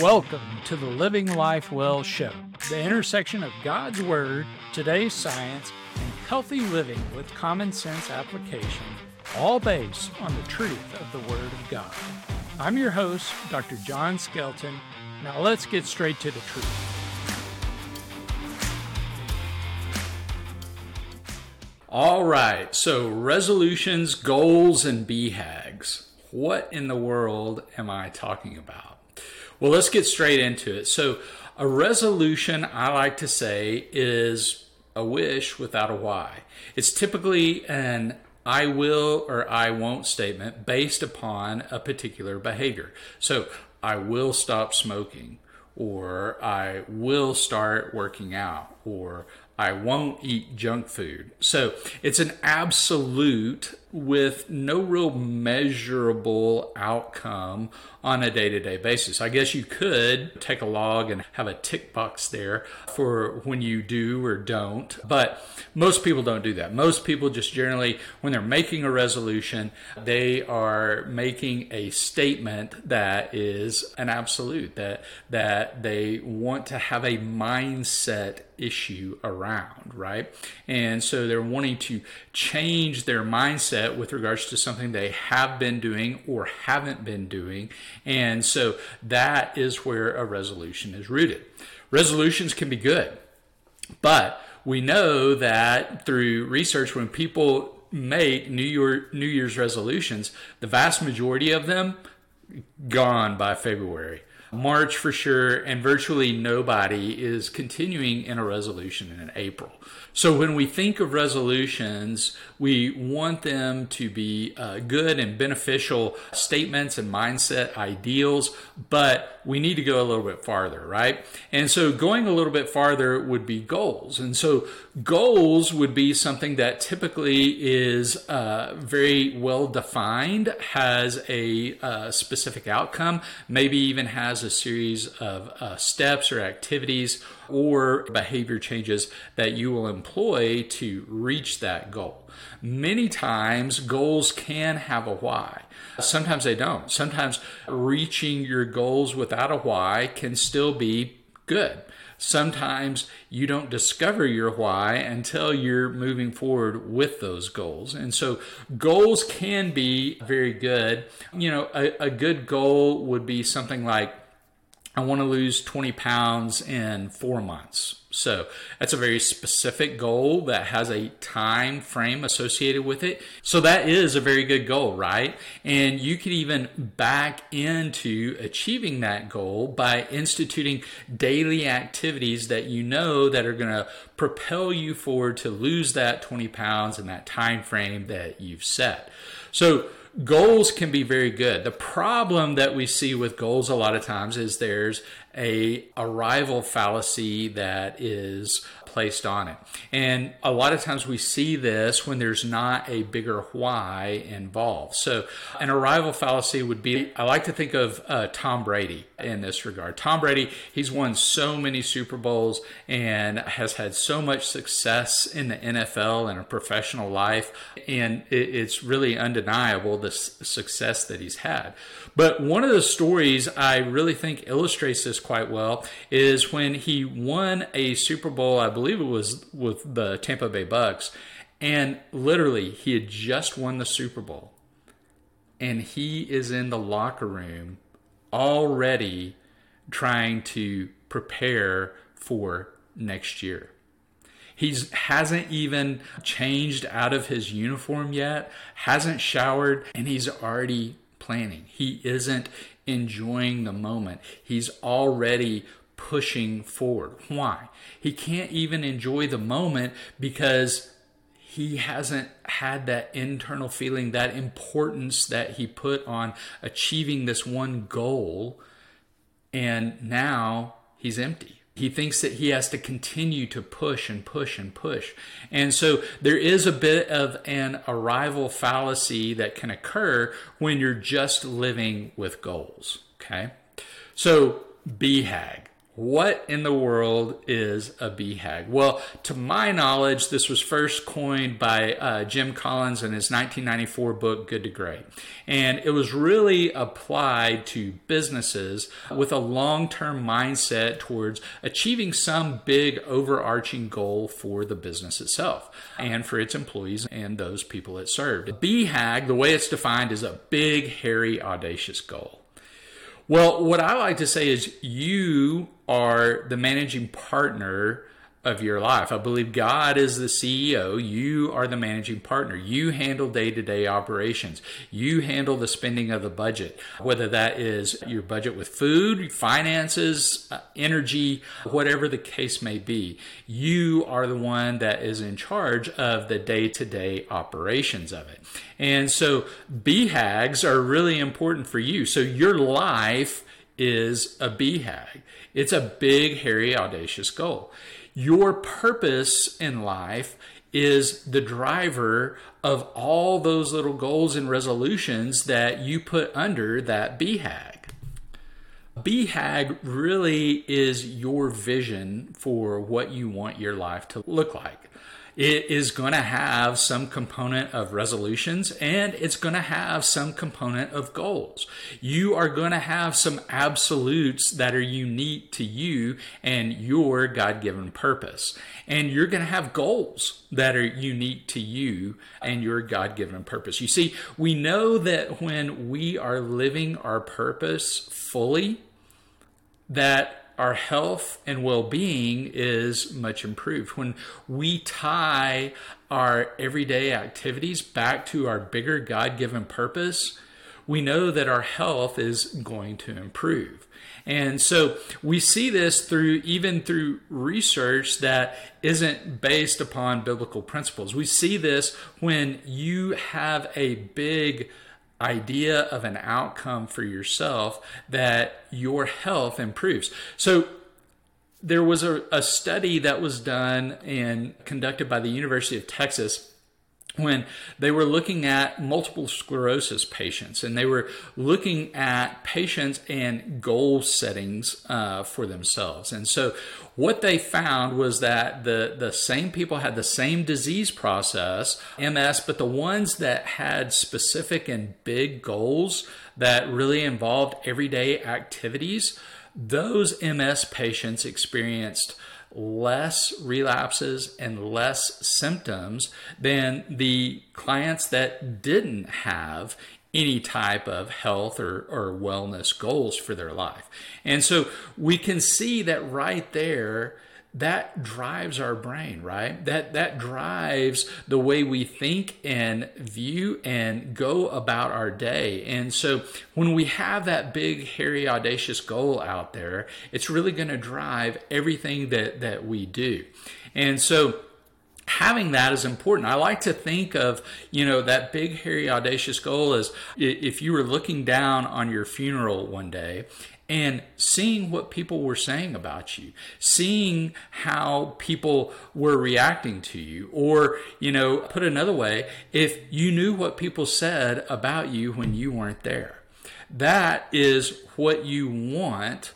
Welcome to the Living Life Well show, the intersection of God's Word, today's science, and healthy living with common sense application, all based on the truth of the Word of God. I'm your host, Dr. John Skelton. Now let's get straight to the truth. All right, so resolutions, goals, and BHAGs. What in the world am I talking about? Well, let's get straight into it. So, a resolution, I like to say, is a wish without a why. It's typically an I will or I won't statement based upon a particular behavior. So, I will stop smoking, or I will start working out, or I won't eat junk food. So it's an absolute with no real measurable outcome on a day to day basis. I guess you could take a log and have a tick box there for when you do or don't, but most people don't do that. Most people just generally, when they're making a resolution, they are making a statement that is an absolute, that, that they want to have a mindset issue around, right? And so they're wanting to change their mindset with regards to something they have been doing or haven't been doing. And so that is where a resolution is rooted. Resolutions can be good, but we know that through research, when people make New Year New Year's resolutions, the vast majority of them gone by February. March for sure, and virtually nobody is continuing in a resolution in April. So when we think of resolutions, we want them to be uh, good and beneficial statements and mindset ideals, but we need to go a little bit farther, right? And so going a little bit farther would be goals. And so goals would be something that typically is uh, very well defined, has a uh, specific outcome, maybe even has a series of uh, steps or activities or behavior changes that you will employ to reach that goal. Many times, goals can have a why. Sometimes they don't. Sometimes reaching your goals without a why can still be good. Sometimes you don't discover your why until you're moving forward with those goals. And so goals can be very good. You know, a, a good goal would be something like I want to lose 20 pounds in four months. So that's a very specific goal that has a time frame associated with it. So that is a very good goal, right? And you can even back into achieving that goal by instituting daily activities that you know that are going to propel you forward to lose that 20 pounds in that time frame that you've set. So goals can be very good. The problem that we see with goals a lot of times is there's a arrival fallacy that is placed on it. And a lot of times we see this when there's not a bigger why involved. So, an arrival fallacy would be I like to think of uh, Tom Brady in this regard. Tom Brady, he's won so many Super Bowls and has had so much success in the NFL and a professional life. And it, it's really undeniable the success that he's had. But one of the stories I really think illustrates this quite well is when he won a Super Bowl, I believe it was with the Tampa Bay Bucks, and literally he had just won the Super Bowl. And he is in the locker room already trying to prepare for next year. He hasn't even changed out of his uniform yet, hasn't showered, and he's already planning. He isn't enjoying the moment. He's already pushing forward. Why? He can't even enjoy the moment because he hasn't had that internal feeling, that importance that he put on achieving this one goal. And now he's empty. He thinks that he has to continue to push and push and push. And so there is a bit of an arrival fallacy that can occur when you're just living with goals. Okay. So BHAG. What in the world is a BHAG? Well, to my knowledge, this was first coined by uh, Jim Collins in his 1994 book, Good to Great. And it was really applied to businesses with a long term mindset towards achieving some big overarching goal for the business itself and for its employees and those people it served. BHAG, the way it's defined, is a big, hairy, audacious goal. Well, what I like to say is you are the managing partner of your life. I believe God is the CEO. You are the managing partner. You handle day to day operations. You handle the spending of the budget, whether that is your budget with food, finances, uh, energy, whatever the case may be. You are the one that is in charge of the day to day operations of it. And so BHAGs are really important for you. So your life is a BHAG. It's a big, hairy, audacious goal. Your purpose in life is the driver of all those little goals and resolutions that you put under that BHAG. BHAG really is your vision for what you want your life to look like it is going to have some component of resolutions and it's going to have some component of goals. You are going to have some absolutes that are unique to you and your God given purpose. And you're going to have goals that are unique to you and your God given purpose. You see, we know that when we are living our purpose fully, that our health and well being is much improved. When we tie our everyday activities back to our bigger God given purpose, we know that our health is going to improve. And so we see this through even through research that isn't based upon biblical principles. We see this when you have a big idea of an outcome for yourself that your health improves. So there was a, a study that was done and conducted by the University of Texas when they were looking at multiple sclerosis patients and they were looking at patients and goal settings uh, for themselves. And so, what they found was that the, the same people had the same disease process, MS, but the ones that had specific and big goals that really involved everyday activities, those MS patients experienced less relapses and less symptoms than the clients that didn't have any type of health or, or wellness goals for their life. And so we can see that right there that drives our brain right? That that drives the way we think and view and go about our day. And so when we have that big hairy audacious goal out there it's really going to drive everything that that we do. And so having that is important. I like to think of, you know, that big, hairy, audacious goal as if you were looking down on your funeral one day and seeing what people were saying about you, seeing how people were reacting to you. Or, you know, put another way, if you knew what people said about you when you weren't there, that is what you want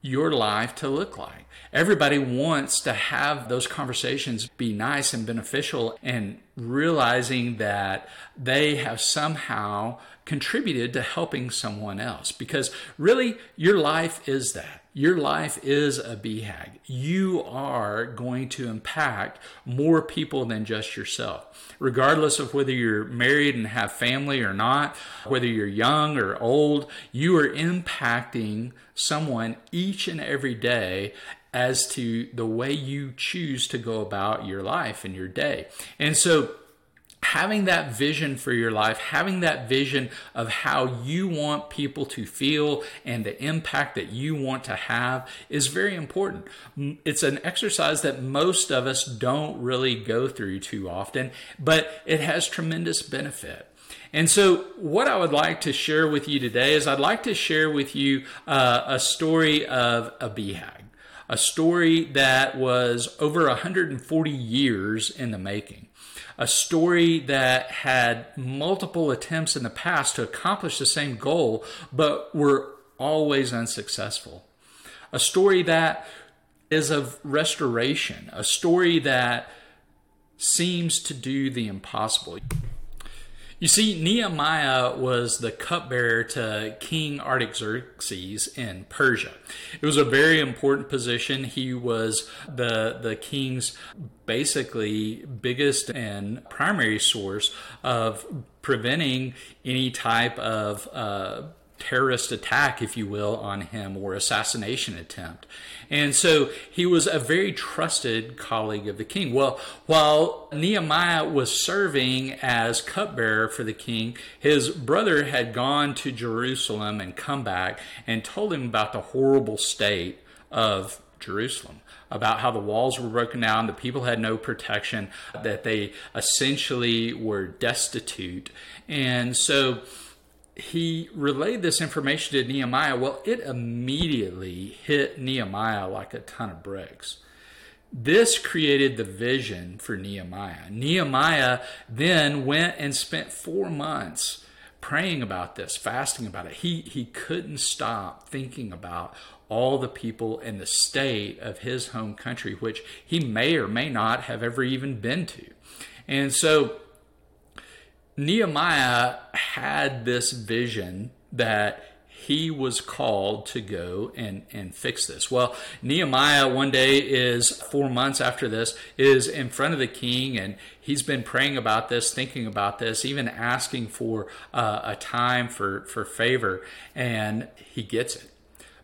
your life to look like. Everybody wants to have those conversations be nice and beneficial and realizing that they have somehow contributed to helping someone else because really your life is that. Your life is a BHAG. You are going to impact more people than just yourself. Regardless of whether you're married and have family or not, whether you're young or old, you are impacting someone each and every day as to the way you choose to go about your life and your day. And so having that vision for your life, having that vision of how you want people to feel and the impact that you want to have is very important. It's an exercise that most of us don't really go through too often, but it has tremendous benefit. And so, what I would like to share with you today is I'd like to share with you uh, a story of a BHAG, a story that was over 140 years in the making a story that had multiple attempts in the past to accomplish the same goal, but were always unsuccessful. a story that is of restoration, a story that seems to do the impossible. You see, Nehemiah was the cupbearer to King Artaxerxes in Persia. It was a very important position. He was the the king's basically biggest and primary source of preventing any type of uh, terrorist attack, if you will, on him or assassination attempt. And so he was a very trusted colleague of the king. Well, while Nehemiah was serving as cupbearer for the king, his brother had gone to Jerusalem and come back and told him about the horrible state of Jerusalem about how the walls were broken down, the people had no protection, that they essentially were destitute. And so he relayed this information to Nehemiah. Well, it immediately hit Nehemiah like a ton of bricks. This created the vision for Nehemiah. Nehemiah then went and spent four months praying about this, fasting about it. He, he couldn't stop thinking about all the people in the state of his home country, which he may or may not have ever even been to. And so Nehemiah had this vision that he was called to go and, and fix this. Well, Nehemiah one day is four months after this, is in front of the king and he's been praying about this, thinking about this, even asking for uh, a time for, for favor, and he gets it.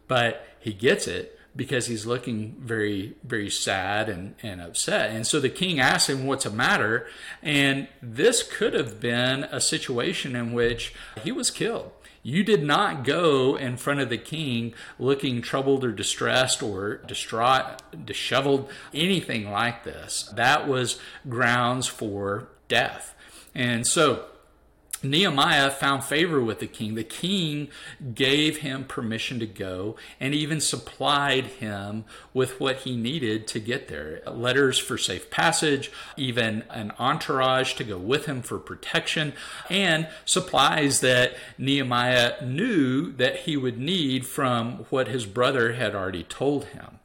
But he gets it because he's looking very, very sad and, and upset. And so the king asks him what's the matter. And this could have been a situation in which he was killed. You did not go in front of the king looking troubled or distressed or distraught, disheveled, anything like this. That was grounds for death. And so Nehemiah found favor with the king. The king gave him permission to go and even supplied him with what he needed to get there letters for safe passage, even an entourage to go with him for protection, and supplies that Nehemiah knew that he would need from what his brother had already told him.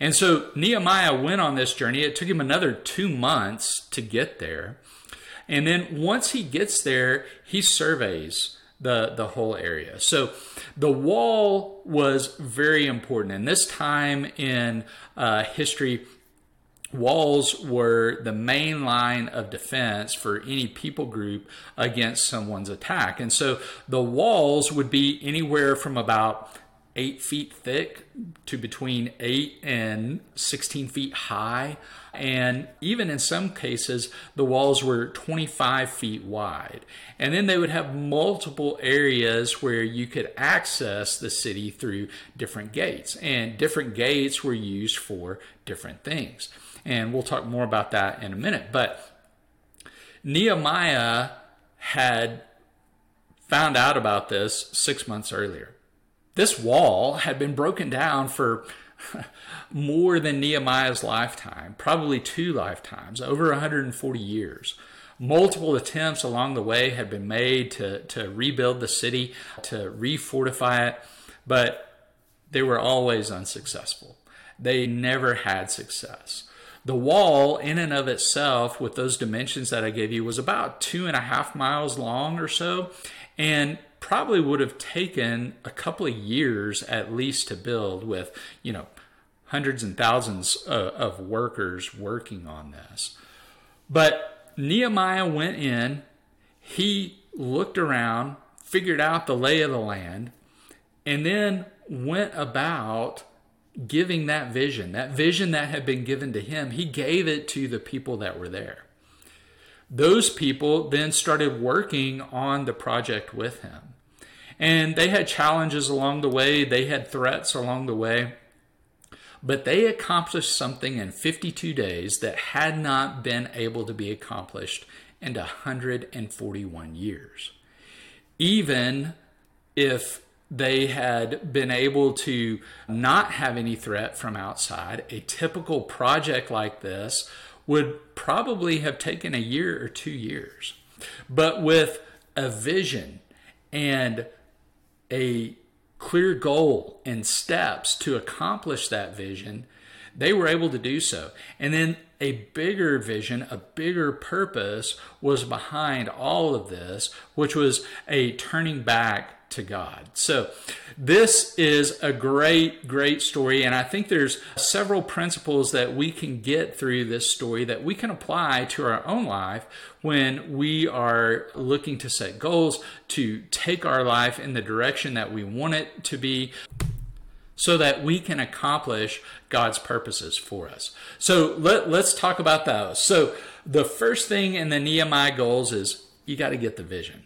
And so Nehemiah went on this journey. It took him another two months to get there. And then once he gets there, he surveys the, the whole area. So the wall was very important. And this time in uh, history, walls were the main line of defense for any people group against someone's attack. And so the walls would be anywhere from about eight feet thick to between eight and 16 feet high. And even in some cases, the walls were 25 feet wide. And then they would have multiple areas where you could access the city through different gates. And different gates were used for different things. And we'll talk more about that in a minute. But Nehemiah had found out about this six months earlier. This wall had been broken down for more than Nehemiah's lifetime, probably two lifetimes, over 140 years. Multiple attempts along the way had been made to, to rebuild the city, to refortify it, but they were always unsuccessful. They never had success. The wall, in and of itself, with those dimensions that I gave you, was about two and a half miles long or so. And probably would have taken a couple of years at least to build with, you know, hundreds and thousands of, of workers working on this. But Nehemiah went in, he looked around, figured out the lay of the land, and then went about giving that vision, that vision that had been given to him, he gave it to the people that were there. Those people then started working on the project with him. And they had challenges along the way, they had threats along the way. But they accomplished something in 52 days that had not been able to be accomplished in 141 years. Even if they had been able to not have any threat from outside, a typical project like this would probably have taken a year or two years. But with a vision and a clear goal and steps to accomplish that vision, they were able to do so. And then a bigger vision, a bigger purpose was behind all of this, which was a turning back to God. So, this is a great, great story. And I think there's several principles that we can get through this story that we can apply to our own life when we are looking to set goals, to take our life in the direction that we want it to be so that we can accomplish God's purposes for us. So let, let's talk about those. So the first thing in the Nehemiah goals is you got to get the vision.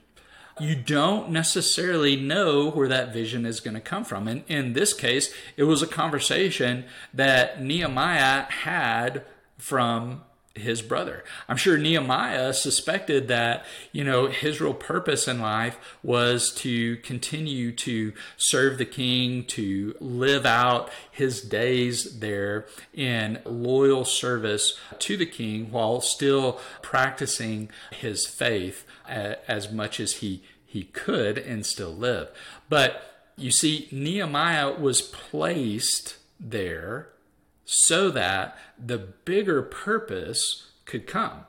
You don't necessarily know where that vision is going to come from. And in this case, it was a conversation that Nehemiah had from his brother. I'm sure Nehemiah suspected that, you know, his real purpose in life was to continue to serve the king, to live out his days there in loyal service to the king while still practicing his faith as much as he, he could and still live. But you see, Nehemiah was placed there so that the bigger purpose could come.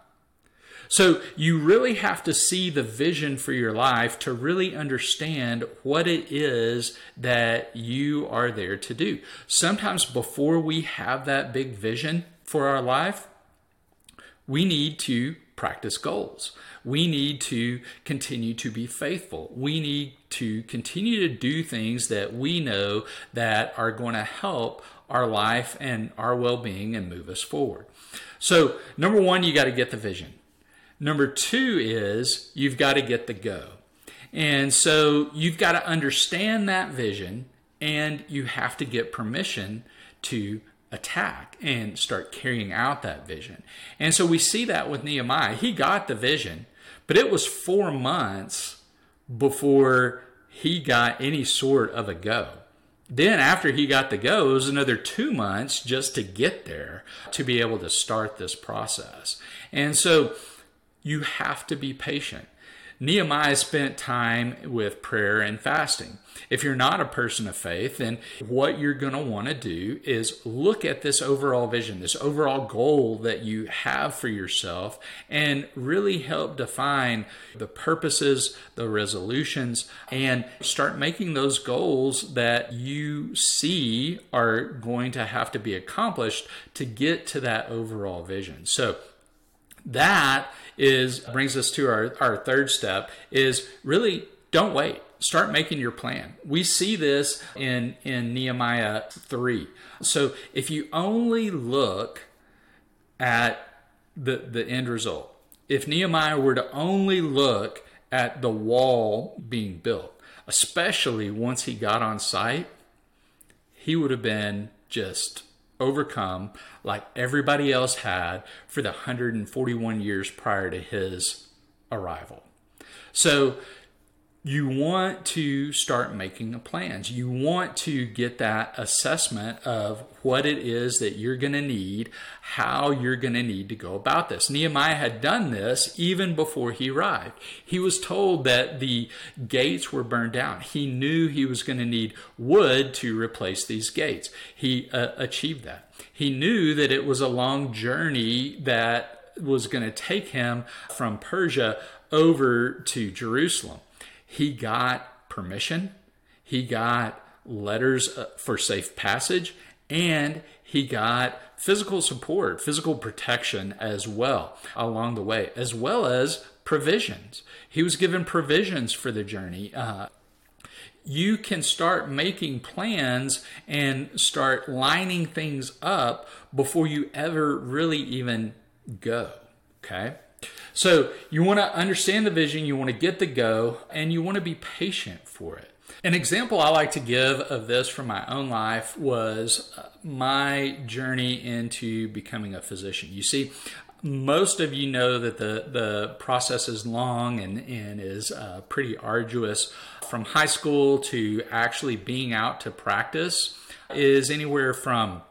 So you really have to see the vision for your life to really understand what it is that you are there to do. Sometimes before we have that big vision for our life, we need to practice goals. We need to continue to be faithful. We need to continue to do things that we know that are going to help our life and our well being and move us forward. So, number one, you got to get the vision. Number two is you've got to get the go. And so you've got to understand that vision and you have to get permission to attack and start carrying out that vision. And so we see that with Nehemiah. He got the vision, but it was four months before he got any sort of a go. Then, after he got the go, it was another two months just to get there to be able to start this process. And so you have to be patient. Nehemiah spent time with prayer and fasting. If you're not a person of faith, then what you're going to want to do is look at this overall vision, this overall goal that you have for yourself, and really help define the purposes, the resolutions, and start making those goals that you see are going to have to be accomplished to get to that overall vision. So, that is brings us to our, our third step is really don't wait. Start making your plan. We see this in in nehemiah 3 so if you only look at the the end result if nehemiah were to only look at the wall being built especially once he got on site he would have been just overcome like everybody else had for the 141 years prior to his arrival. So you want to start making plans. You want to get that assessment of what it is that you're going to need, how you're going to need to go about this. Nehemiah had done this even before he arrived. He was told that the gates were burned down. He knew he was going to need wood to replace these gates. He uh, achieved that. He knew that it was a long journey that was going to take him from Persia over to Jerusalem he got permission, he got letters uh, for safe passage, and he got physical support, physical protection as well along the way, as well as provisions. He was given provisions for the journey. Uh, you can start making plans and start lining things up before you ever really even go. Okay. So you want to understand the vision, you want to get the go, and you want to be patient for it. An example I like to give of this from my own life was uh, my journey into becoming a physician. You see, most of you know that the, the process is long and, and is uh, pretty arduous. From high school to actually being out to practice is anywhere from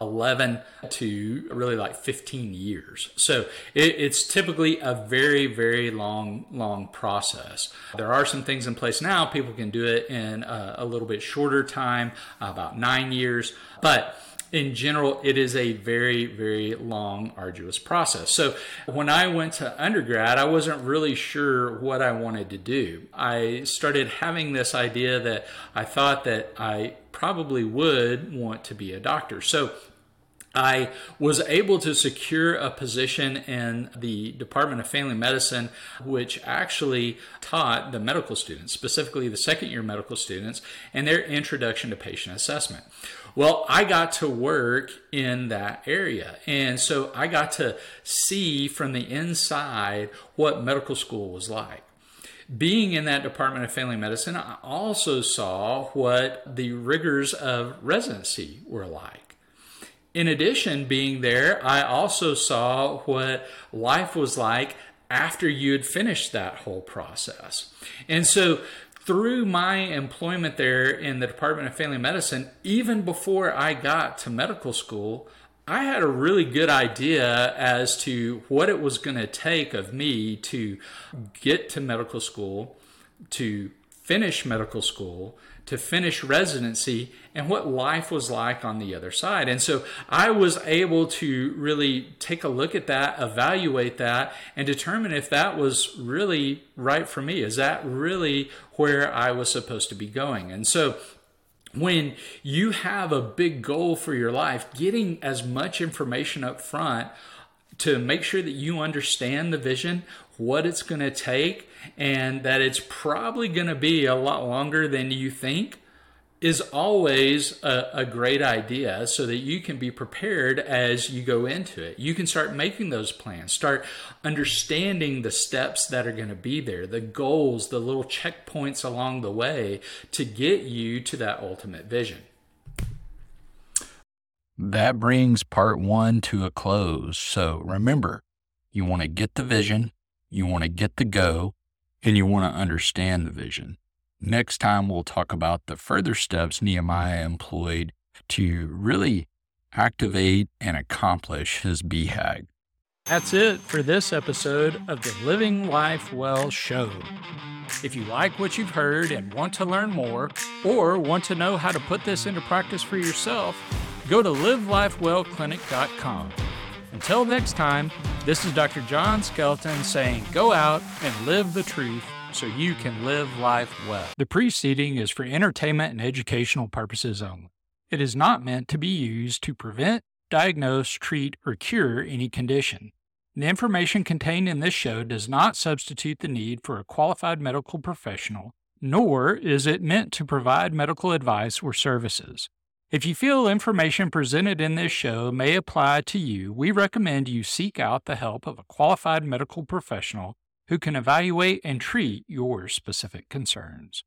11 to really like 15 years. So it, it's typically a very, very long, long process. There are some things in place now. People can do it in a, a little bit shorter time, about nine years. But in general, it is a very, very long, arduous process. So when I went to undergrad, I wasn't really sure what I wanted to do. I started having this idea that I thought that I probably would want to be a doctor. So I was able to secure a position in the Department of Family Medicine, which actually taught the medical students, specifically the second year medical students, and their introduction to patient assessment. Well, I got to work in that area. And so I got to see from the inside what medical school was like. Being in that Department of Family Medicine, I also saw what the rigors of residency were like. In addition, being there, I also saw what life was like after you had finished that whole process. And so through my employment there in the Department of Family Medicine, even before I got to medical school, I had a really good idea as to what it was going to take of me to get to medical school, to finish medical school, to finish residency and what life was like on the other side. And so I was able to really take a look at that, evaluate that, and determine if that was really right for me. Is that really where I was supposed to be going? And so when you have a big goal for your life, getting as much information up front to make sure that you understand the vision, what it's going to take, and that it's probably going to be a lot longer than you think is always a, a, great idea so that you can be prepared as you go into it. You can start making those plans, start understanding the steps that are going to be there, the goals, the little checkpoints along the way to get you to that ultimate vision. That brings part one to a close. So remember, you want to get the vision, you want to get the go, and you want to understand the vision. Next time, we'll talk about the further steps Nehemiah employed to really activate and accomplish his BHAG. That's it for this episode of the Living Life Well show. If you like what you've heard and want to learn more, or want to know how to put this into practice for yourself, go to livelifewellclinic.com. Until next time, this is Dr. John Skelton saying go out and live the truth so you can live life well. The preceding is for entertainment and educational purposes only. It is not meant to be used to prevent, diagnose, treat, or cure any condition. The information contained in this show does not substitute the need for a qualified medical professional, nor is it meant to provide medical advice or services. If you feel information presented in this show may apply to you, we recommend you seek out the help of a qualified medical professional who can evaluate and treat your specific concerns.